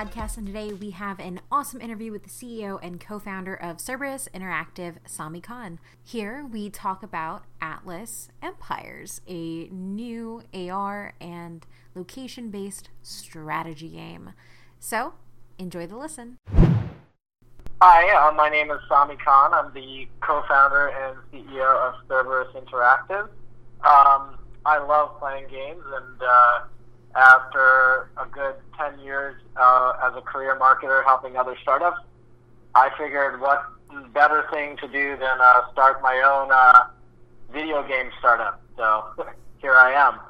podcast, and today we have an awesome interview with the CEO and co founder of Cerberus Interactive, Sami Khan. Here we talk about Atlas Empires, a new AR and location based strategy game. So, enjoy the listen. Hi, uh, my name is Sami Khan. I'm the co founder and CEO of Cerberus Interactive. Um, I love playing games and uh, after a good 10 years uh, as a career marketer helping other startups, I figured what better thing to do than uh, start my own uh, video game startup. So here I am.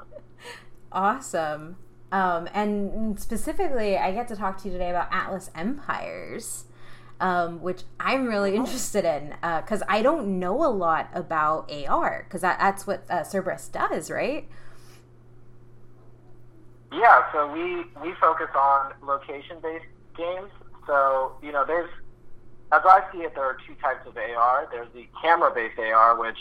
Awesome. Um, and specifically, I get to talk to you today about Atlas Empires. Um, which I'm really interested in because uh, I don't know a lot about AR because that, that's what uh, Cerberus does, right? Yeah, so we we focus on location-based games. So you know, there's as I see it, there are two types of AR. There's the camera-based AR, which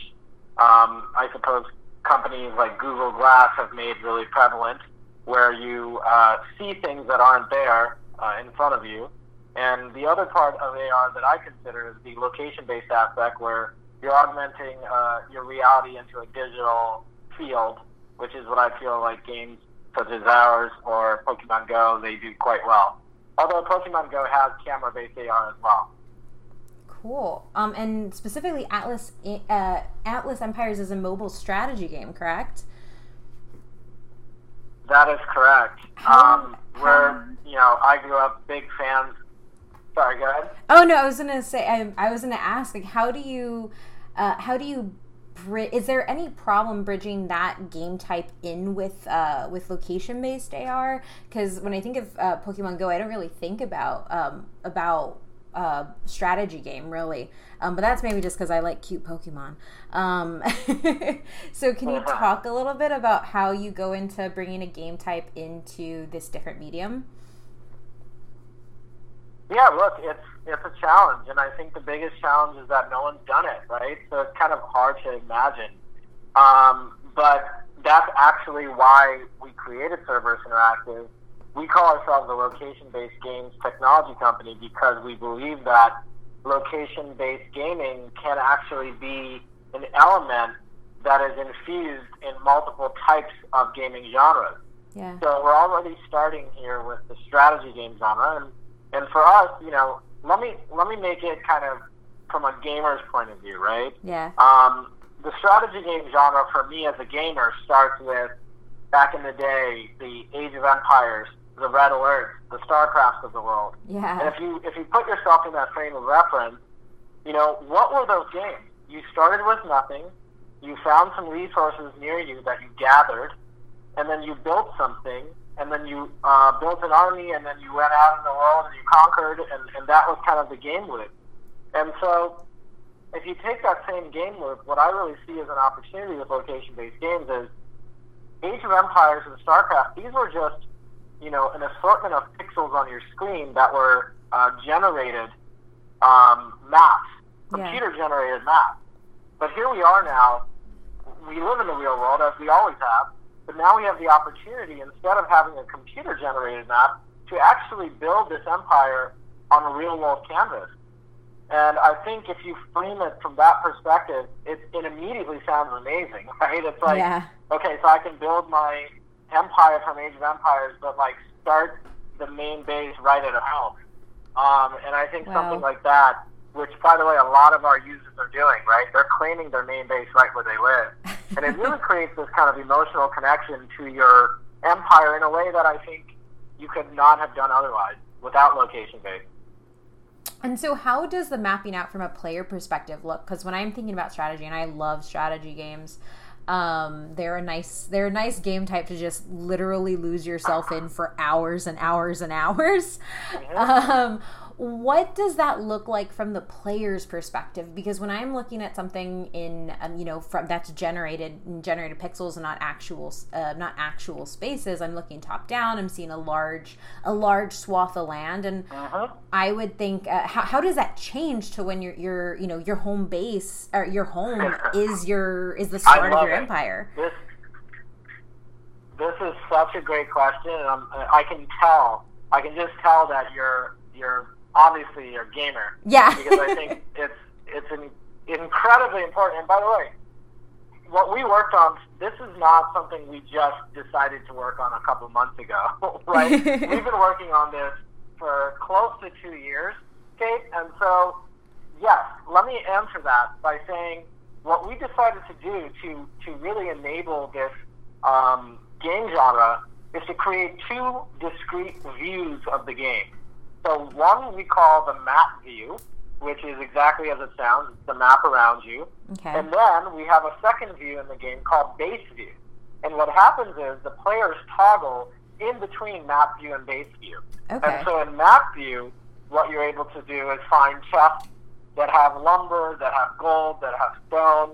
um, I suppose companies like Google Glass have made really prevalent, where you uh, see things that aren't there uh, in front of you. And the other part of AR that I consider is the location-based aspect, where you're augmenting uh, your reality into a digital field, which is what I feel like games such as ours or Pokemon Go, they do quite well. Although Pokemon Go has camera-based AR as well. Cool. Um, and specifically, Atlas uh, Atlas Empires is a mobile strategy game, correct? That is correct. Um, how... you know I grew up big fans. Sorry, go ahead. Oh no, I was gonna say I, I was gonna ask like how do you uh, how do you is there any problem bridging that game type in with uh, with location based AR? Because when I think of uh, Pokemon Go, I don't really think about um, about uh, strategy game really. Um, but that's maybe just because I like cute Pokemon. Um, so can you uh-huh. talk a little bit about how you go into bringing a game type into this different medium? Yeah, look, it's it's a challenge, and I think the biggest challenge is that no one's done it, right? So it's kind of hard to imagine. Um, but that's actually why we created Cerberus Interactive. We call ourselves a location-based games technology company because we believe that location-based gaming can actually be an element that is infused in multiple types of gaming genres. Yeah. So we're already starting here with the strategy game genre, and and for us, you know, let me let me make it kind of from a gamer's point of view, right? Yeah. Um, the strategy game genre for me as a gamer starts with back in the day, the Age of Empires, the Red Alert, the StarCrafts of the world. Yeah. And if you if you put yourself in that frame of reference, you know what were those games? You started with nothing. You found some resources near you that you gathered, and then you built something, and then you uh, built an army, and then you went out in the world and you conquered, and, and that was kind of the game loop. And so, if you take that same game loop, what I really see as an opportunity with location-based games is Age of Empires and StarCraft. These were just, you know, an assortment of pixels on your screen that were uh, generated um, maps, computer-generated maps. But here we are now. We live in the real world, as we always have but now we have the opportunity, instead of having a computer generated map, to actually build this empire on a real world canvas. And I think if you frame it from that perspective, it, it immediately sounds amazing, right? It's like, yeah. okay, so I can build my empire from Age of Empires, but like start the main base right at home. Um, and I think wow. something like that which, by the way, a lot of our users are doing, right? They're claiming their main base right where they live. and it really creates this kind of emotional connection to your empire in a way that I think you could not have done otherwise without location based. And so, how does the mapping out from a player perspective look? Because when I'm thinking about strategy, and I love strategy games, um, they're a nice they're a nice game type to just literally lose yourself in for hours and hours and hours. Mm-hmm. Um, what does that look like from the player's perspective because when i'm looking at something in um, you know from that's generated generated pixels and not actual uh, not actual spaces i'm looking top down i'm seeing a large a large swath of land and uh-huh. i would think uh, how, how does that change to when your your you know your home base or your home is your is the start of your it. empire this this is such a great question and I'm, i can tell I can just tell that you're you're obviously you're a gamer. Yeah. because I think it's it's an incredibly important. And by the way, what we worked on, this is not something we just decided to work on a couple months ago, right? We've been working on this for close to two years, Kate. And so, yes, let me answer that by saying what we decided to do to, to really enable this um, game genre is to create two discrete views of the game. So one we call the map view, which is exactly as it sounds. It's the map around you. Okay. And then we have a second view in the game called base view. And what happens is the players toggle in between map view and base view. Okay. And so in map view, what you're able to do is find chests that have lumber, that have gold, that have stone,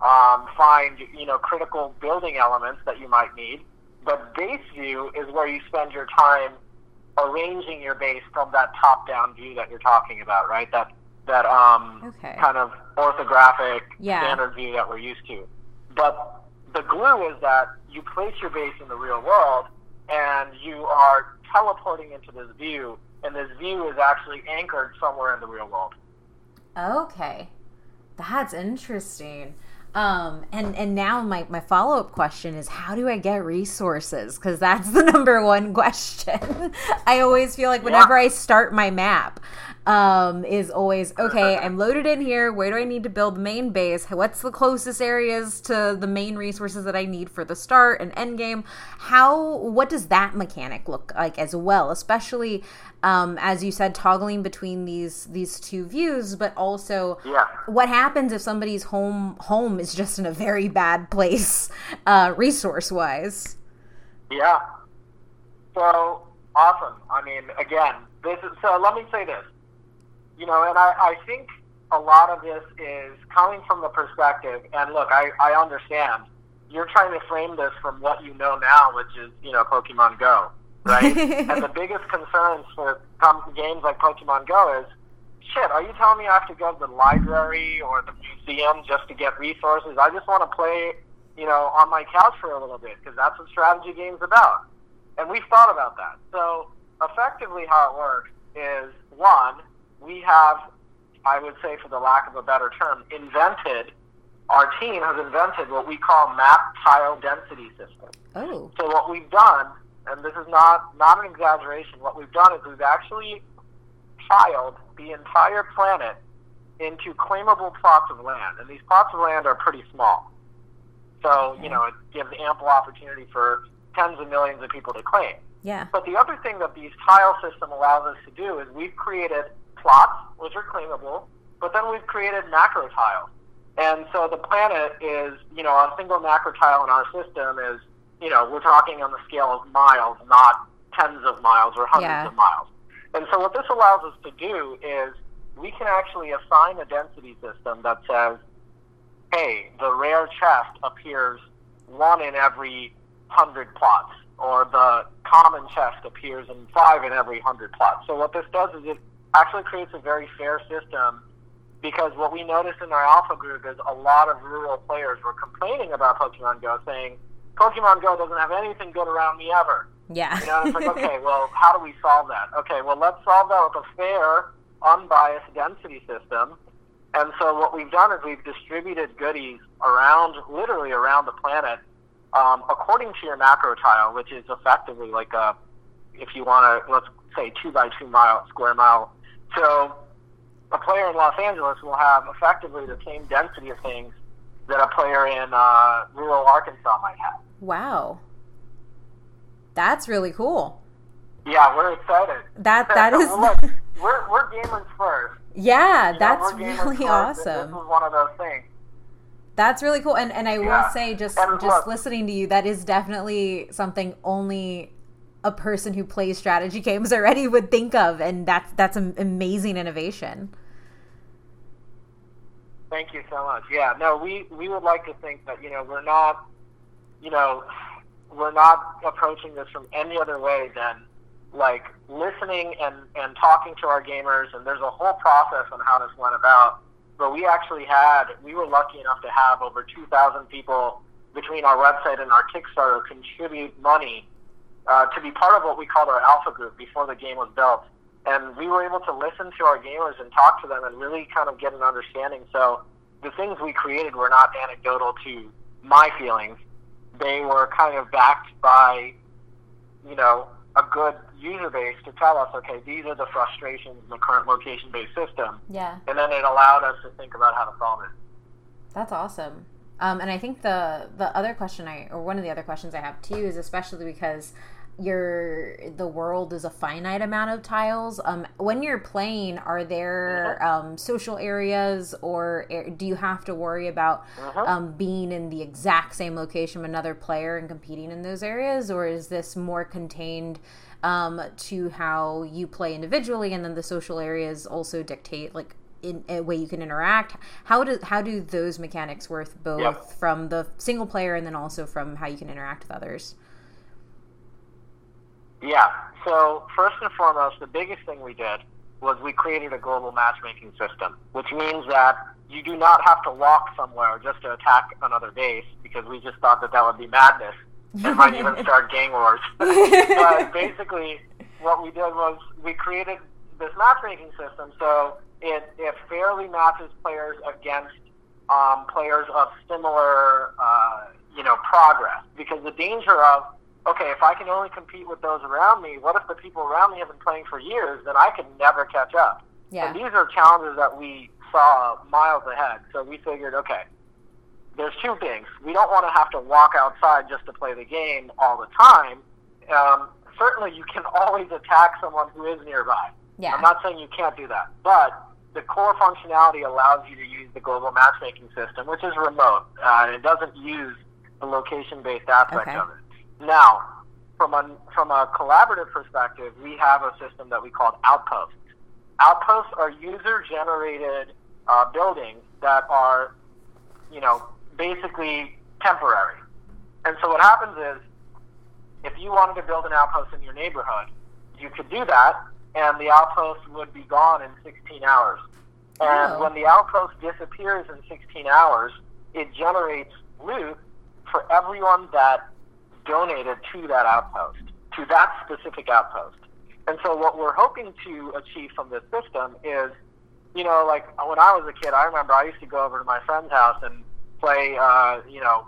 um, find you know critical building elements that you might need. But base view is where you spend your time arranging your base from that top-down view that you're talking about, right? That that um, Okay. kind of orthographic Yeah. standard view that we're used to. But the glue is that you place your base in the real world and you are teleporting into this view, and this view is actually anchored somewhere in the real world. Okay. That's interesting. Um, and and now my, my follow up question is how do I get resources? Because that's the number one question. I always feel like whenever I start my map, um, is always okay. I'm loaded in here. Where do I need to build the main base? What's the closest areas to the main resources that I need for the start and end game? How what does that mechanic look like as well? Especially um, as you said, toggling between these these two views, but also Yeah. what happens if somebody's home home is just in a very bad place, uh, resource wise. Yeah. So awesome. I mean, again, this is so. Let me say this. You know, and I, I think a lot of this is coming from the perspective. And look, I, I understand you're trying to frame this from what you know now, which is you know Pokemon Go, right? and the biggest concerns for games like Pokemon Go is. Shit, are you telling me I have to go to the library or the museum just to get resources? I just want to play, you know, on my couch for a little bit because that's what strategy games about. And we've thought about that. So effectively, how it works is one, we have, I would say, for the lack of a better term, invented. Our team has invented what we call map tile density system. Oh, So what we've done, and this is not not an exaggeration, what we've done is we've actually tiled the entire planet into claimable plots of land, and these plots of land are pretty small. So you know it gives ample opportunity for tens of millions of people to claim. yeah. But the other thing that these tile system allows us to do is we've created plots, which are claimable, but then we've created macro tiles. And so the planet is, you know, a single macro tile in our system is, you know, we're talking on the scale of miles, not tens of miles or hundreds Yeah. of miles. And so what this allows us to do is we can actually assign a density system that says, hey, the rare chest appears one in every hundred plots, or the common chest appears in five in every hundred plots. So what this does is it actually creates a very fair system because what we noticed in our alpha group is a lot of rural players were complaining about Pokemon Go, saying, Pokemon Go doesn't have anything good around me ever. Yeah. You know, it's like, okay, well, how do we solve that? Okay, well, let's solve that with a fair, unbiased density system. And so what we've done is we've distributed goodies around, literally around the planet, um, according to your macro tile, which is effectively like a, if you want to, let's say two by two mile square mile. So a player in Los Angeles will have effectively the same density of things that a player in uh, rural Arkansas might have. wow. That's really cool. Yeah, we're excited. That that is Look, we're, we're gamers first. Yeah, You that's we're really first, awesome. This is one of those things. That's really cool. And and I will say just And just look- listening to you, that is definitely something only a person who plays strategy games already would think of and that's that's an amazing innovation. Thank you so much. Yeah, no, we we would like to think that you know we're not, you know, we're not approaching this from any other way than like listening and and talking to our gamers. And there's a whole process on how this went about. But we actually had we were lucky enough to have over 2,000 people between our website and our Kickstarter contribute money uh, to be part of what we called our alpha group before the game was built. And we were able to listen to our gamers and talk to them and really kind of get an understanding. So the things we created were not anecdotal to my feelings. They were kind of backed by, you know, a good user base to tell us, okay, these are the frustrations in the current location-based system. Yeah. And then it allowed us to think about how to solve it. That's awesome. Um, and I think the the other question I or one of the other questions I have too is especially because your the world is a finite amount of tiles. Um, when you're playing, are there Uh-huh. um, social areas, or do you have to worry about Uh-huh. um, being in the exact same location with another player and competing in those areas, or is this more contained um, to how you play individually, and then the social areas also dictate like in a way you can interact? How do how do those mechanics work both Yep. from the single player and then also from how you can interact with others? Yeah. So first and foremost, the biggest thing we did was we created a global matchmaking system, which means that you do not have to walk somewhere just to attack another base because we just thought that that would be madness and might even start gang wars. but basically, what we did was we created this matchmaking system so it, it fairly matches players against um, players of similar, uh, you know, progress. Because the danger of okay, if I can only compete with those around me, what if the people around me have been playing for years? Then I can never catch up. Yeah. And these are challenges that we saw miles ahead. So we figured, okay, there's two things. We don't want to have to walk outside just to play the game all the time. Um, certainly, you can always attack someone who is nearby. Yeah. I'm not saying you can't do that, but the core functionality allows you to use the global matchmaking system, which is remote. Uh, it doesn't use the location-based aspect Okay. of it. Now, from a from a collaborative perspective, we have a system that we call outposts. Outposts are user-generated uh, buildings that are, you know, basically temporary. And so what happens is, if you wanted to build an outpost in your neighborhood, you could do that, and the outpost would be gone in 16 hours. And Oh. when the outpost disappears in 16 hours, it generates loot for everyone that donated to that outpost, to that specific outpost. And so what we're hoping to achieve from this system is, you know, like when I was a kid, I remember I used to go over to my friend's house and play, uh, you know,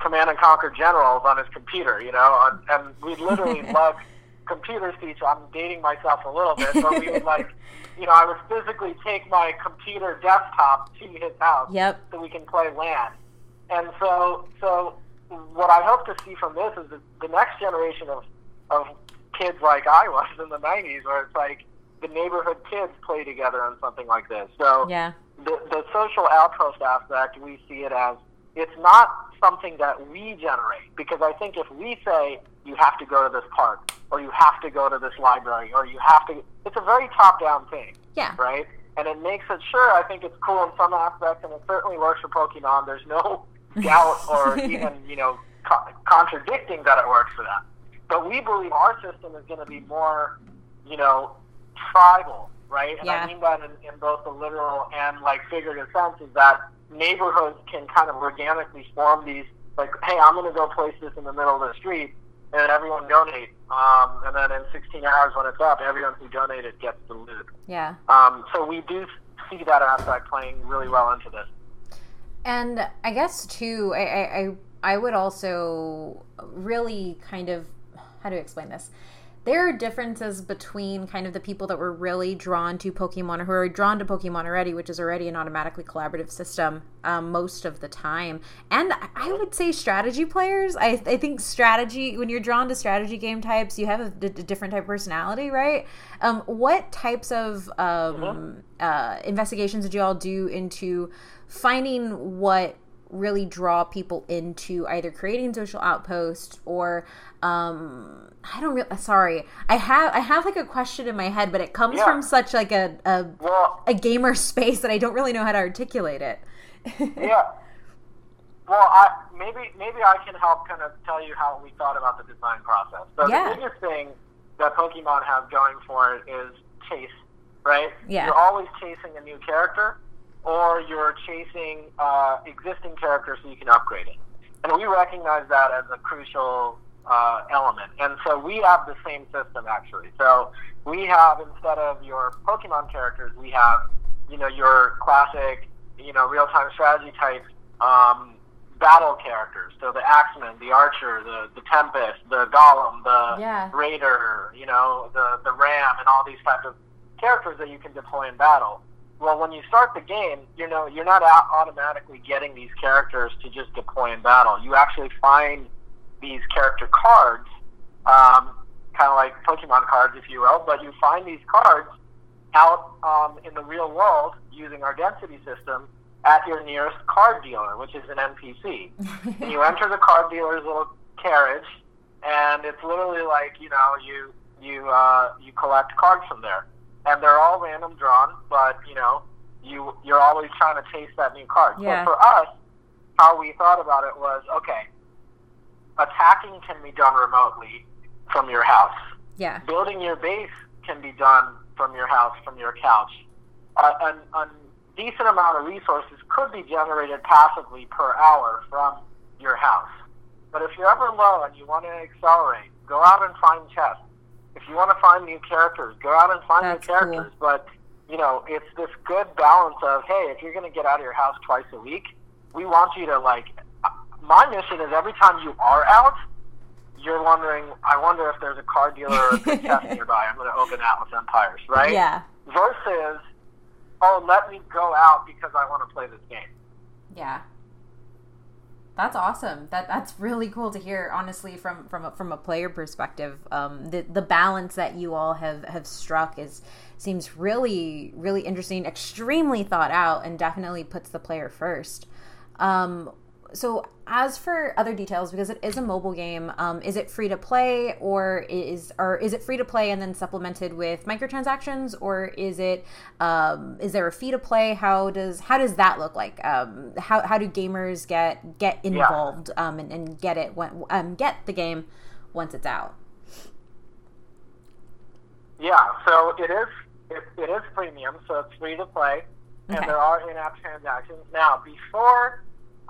Command and Conquer Generals on his computer, you know, and, and we'd literally lug computers to each. I'm dating myself a little bit, but we would like, you know, I would physically take my computer desktop to his house Yep. so we can play LAN. And so, so what I hope to see from this is the, the next generation of of kids like I was in the '90s, where it's like the neighborhood kids play together on something like this. So Yeah. the, the social outpost aspect, we see it as it's not something that we generate. Because I think if we say you have to go to this park, or you have to go to this library, or you have to, it's a very top-down thing, Yeah. right? And it makes it sure. I think it's cool in some aspects, and it certainly works for Pokemon. There's no doubt or even you know co- contradicting that it works for them. But we believe our system is going to be more, you know, tribal, right? And Yeah. I mean that in, in both the literal and like figurative sense is that neighborhoods can kind of organically form these like, hey, I'm going to go place this in the middle of the street, and everyone donate. Um, and then in 16 hours when it's up, everyone who donated gets the loot. Yeah. Um, so we do see that aspect playing really well into this. And I guess too, I, I, I would also really kind of how do I explain this? There are differences between kind of the people that were really drawn to Pokemon or who are drawn to Pokemon already, which is already an automatically collaborative system um, most of the time. And I- would say strategy players. I, I think strategy, when you're drawn to strategy game types, you have a, d- different type of personality, right? Um, what types of um, uh, investigations did you all do into finding what really draw people into either creating social outposts or um i don't really sorry i have i have like a question in my head but it comes Yeah. from such like a, a Well, a gamer space that i don't really know how to articulate it yeah. Well, I maybe maybe I can help kind of tell you how we thought about the design process. So Yeah. the biggest thing that Pokemon have going for it is chase, right? Yeah. You're always chasing a new character, or you're chasing uh, existing characters so you can upgrade it. And we recognize that as a crucial uh, element. And so we have the same system actually. So we have instead of your Pokemon characters, we have you know your classic you know real time strategy type um, battle characters. So the Axeman, the Archer, the the Tempest, the Golem, the Yeah. Raider, you know the the Ram, and all these types of characters that you can deploy in battle. Well, when you start the game, you know you're not au- automatically getting these characters to just deploy in battle. You actually find these character cards, um, kind of like Pokemon cards, if you will. But you find these cards out um, in the real world using our density system at your nearest card dealer, which is an NPC. and you enter the card dealer's little carriage, and it's literally like you know you you uh, you collect cards from there, and they're all random drawn, but you know you you're always trying to chase that new card. Yeah. So for us, how we thought about it was okay. Attacking can be done remotely from your house yeah. building your base can be done from your house, from your couch. Uh, an, a decent amount of resources could be generated passively per hour from your house. But if you're ever low and you want to accelerate, go out and find chests. If you want to find new characters, go out and find That's new characters. But you know, it's this good balance of hey, if you're going to get out of your house twice a week, we want you to like. My mission is every time you are out, you're wondering, I wonder if there's a card dealer or a good nearby. I'm going to open Atlas Empires, right? Yeah. Versus, oh, let me go out because I want to play this game. Yeah. That's awesome. That that's really cool to hear. Honestly, from from a, from a player perspective, um, the the balance that you all have have struck is seems really really interesting, extremely thought out, and definitely puts the player first. Um, so as for other details, because it is a mobile game, um, is it free to play or is or is it free to play and then supplemented with microtransactions, or is it um, is there a fee to play? How does how does that look like? Um, how, how do gamers get get involved um, and, and get it when um, get the game once it's out? Yeah, so it is it, it is premium, so it's free to play, and Okay. there are in-app transactions. Now, before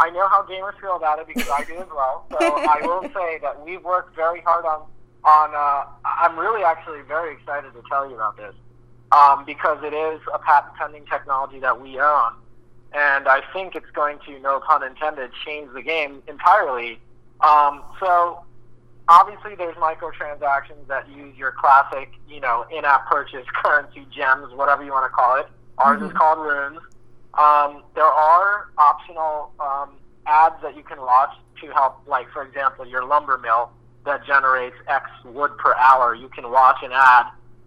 I know how gamers feel about it because I do as well. So I will say that we've worked very hard on on. Uh, I'm really actually very excited to tell you about this um, because it is a patent pending technology that we own, and I think it's going to, no pun intended, change the game entirely. Um, so obviously there's microtransactions that use your classic, you know, in-app purchase currency gems, whatever you want to call it. Ours is Mhm. called runes. Um, there are optional um, ads that you can watch to help, like for example, your lumber mill that generates X wood per hour. You can watch an ad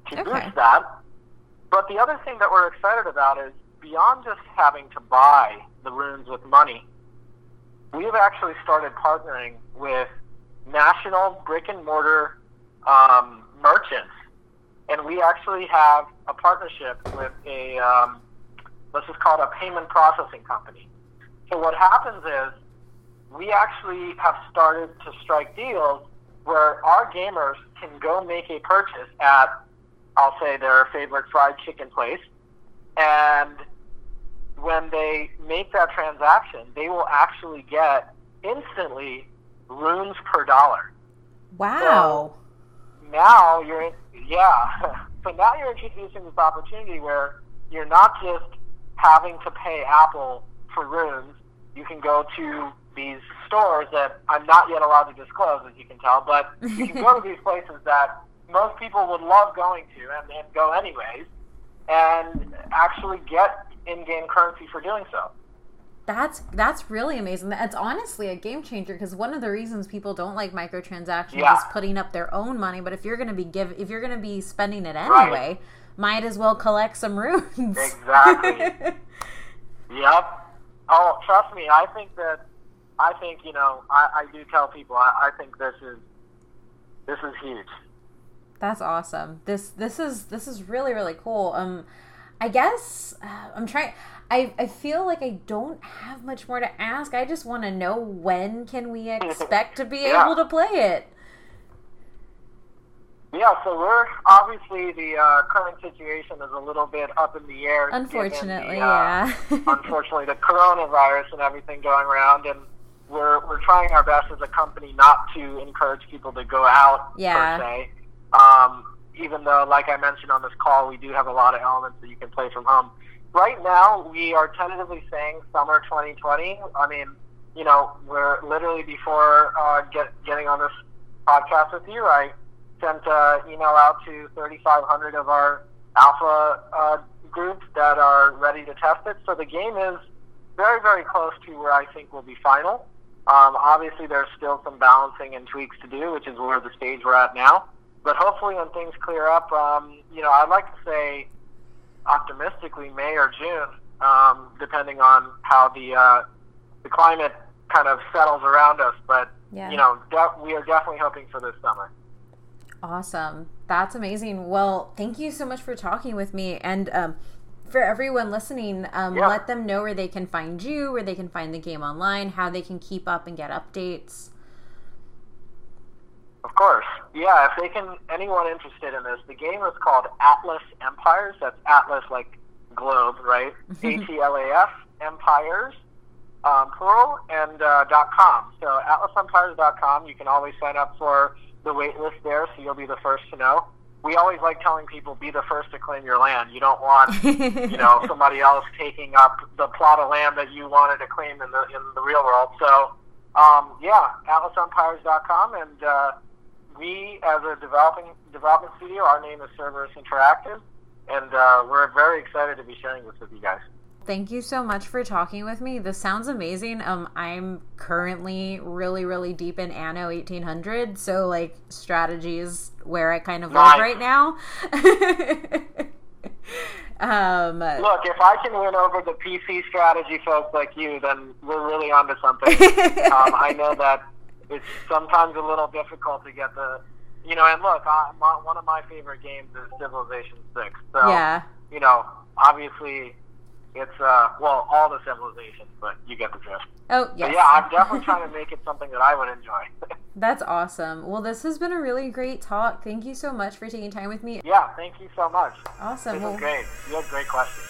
to Okay. boost that. But the other thing that we're excited about is beyond just having to buy the runes with money, we've actually started partnering with national brick and mortar um, merchants, and we actually have a partnership with a um, let's called a payment processing company. So what happens is we actually have started to strike deals where our gamers can go make a purchase at I'll say their favorite fried chicken place, and when they make that transaction, they will actually get instantly runes per dollar. Wow. Now you're in, yeah. so now you're introducing this opportunity where you're not just having to pay Apple for runes. You can go to these stores that I'm not yet allowed to disclose, as you can tell, but you can go to these places that most people would love going to and, and go anyways, and actually get in-game currency for doing so. That's that's really amazing. That's honestly a game changer because one of the reasons people don't like microtransactions Yeah. is putting up their own money. But if you're going to be give if you're going to be spending it Right. Might as well collect some runes. Exactly. Yep. Oh, trust me. I think that. I think you know. I, I do tell people. I, I think this is. This is huge. That's awesome. This this is this is really really cool. Um, I guess uh, I'm trying. I I feel like I don't have much more to ask. I just want to know when can we expect to be Yeah. able to play it. Yeah. So we're obviously the uh, current situation is a little bit up in the air. Unfortunately, the, uh, yeah. unfortunately, the coronavirus and everything going around, and we're we're trying our best as a company not to encourage people to go out Yeah. per se. Um, even though, like I mentioned on this call, we do have a lot of elements that you can play from home. Right now, we are tentatively saying summer 2020. I mean, you know, we're literally before uh, get, getting on this podcast with you. I sent an email out to 3,500 of our alpha uh, groups that are ready to test it. So the game is very, very close to where I think will be final. Um, obviously, there's still some balancing and tweaks to do, which is where the stage we're at now. But hopefully, when things clear up, um, you know, I'd like to say optimistically May or June, um, depending on how the uh, the climate kind of settles around us. But Yeah. you know, de- we are definitely hoping for this summer. Awesome. That's amazing. Well, thank you so much for talking with me. And um, for everyone listening, um, Yeah. let them know where they can find you, where they can find the game online, how they can keep up and get updates. Of course. Yeah, if they can, anyone interested in this, the game is called Atlas Empires. That's Atlas like globe, right? A T L A F Empires, um, plural, and uh, dot .com. So atlasempires.com, you can always sign up for the wait list there, so you'll be the first to know. We always like telling people, be the first to claim your land. You don't want you know somebody else taking up the plot of land that you wanted to claim in the in the real world. So um, yeah, atlasempires.com, and uh, we as a developing development studio, our name is Cerberus Interactive, and uh, we're very excited to be sharing this with you guys. Thank you so much for talking with me. This sounds amazing. Um, I'm currently really, really deep in Anno 1800, so like strategy is where I kind of live Nice. right now. um, Look, if I can win over the PC strategy folks like you, then we're really onto something. um, I know that it's sometimes a little difficult to get the, you know, and look, I, my, one of my favorite games is Civilization Six. So yeah. you know, obviously, it's uh, well, all the civilizations, but you get the drift. Oh, But yes. yeah, I'm definitely trying to make it something that I would enjoy. That's awesome. Well, this has been a really great talk. Thank you so much for taking time with me. yeah, thank you so much. Awesome. This Well, was great. You had great questions.